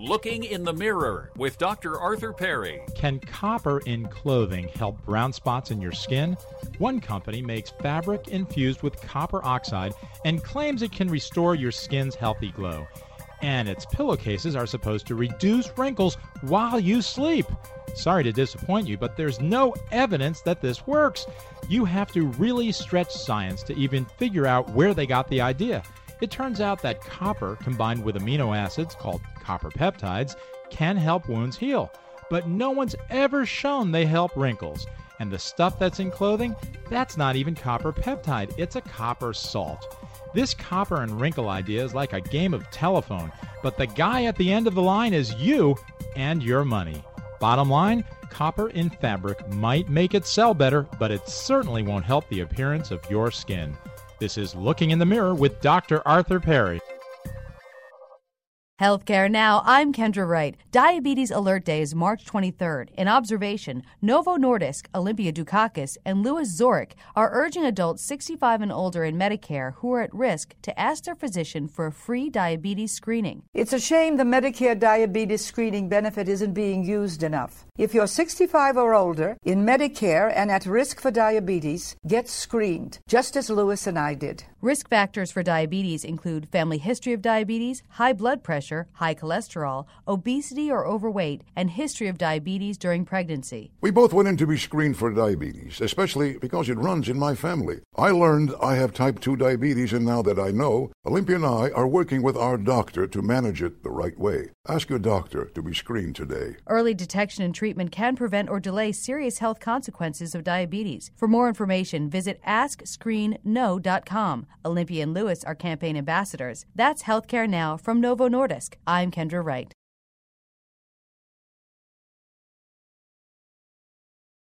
Looking in the Mirror with Dr. Arthur Perry. Can copper in clothing help brown spots in your skin? One company makes fabric infused with copper oxide and claims it can restore your skin's healthy glow. And its pillowcases are supposed to reduce wrinkles while you sleep. Sorry to disappoint you, but there's no evidence that this works. You have to really stretch science to even figure out where they got the idea. It turns out that copper combined with amino acids called copper peptides can help wounds heal, but no one's ever shown they help wrinkles. And the stuff that's in clothing, that's not even copper peptide, it's a copper salt. This copper and wrinkle idea is like a game of telephone, but the guy at the end of the line is you and your money. Bottom line, copper in fabric might make it sell better, but it certainly won't help the appearance of your skin. This is Looking in the Mirror with Dr. Arthur Perry. Healthcare Now, I'm Kendra Wright. Diabetes Alert Day is March 23rd. In observation, Novo Nordisk, Olympia Dukakis, and Louis Zorich are urging adults 65 and older in Medicare who are at risk to ask their physician for a free diabetes screening. It's a shame the Medicare diabetes screening benefit isn't being used enough. If you're 65 or older in Medicare and at risk for diabetes, get screened, just as Louis and I did. Risk factors for diabetes include family history of diabetes, high blood pressure, high cholesterol, obesity or overweight, and history of diabetes during pregnancy. We both went in to be screened for diabetes, especially because it runs in my family. I learned I have type 2 diabetes, and now that I know, Olympia and I are working with our doctor to manage it the right way. Ask your doctor to be screened today. Early detection and treatment can prevent or delay serious health consequences of diabetes. For more information, visit AskScreenKnow.com. Olympia and Louis are campaign ambassadors. That's Healthcare Now from Novo Nordisk. I'm Kendra Wright.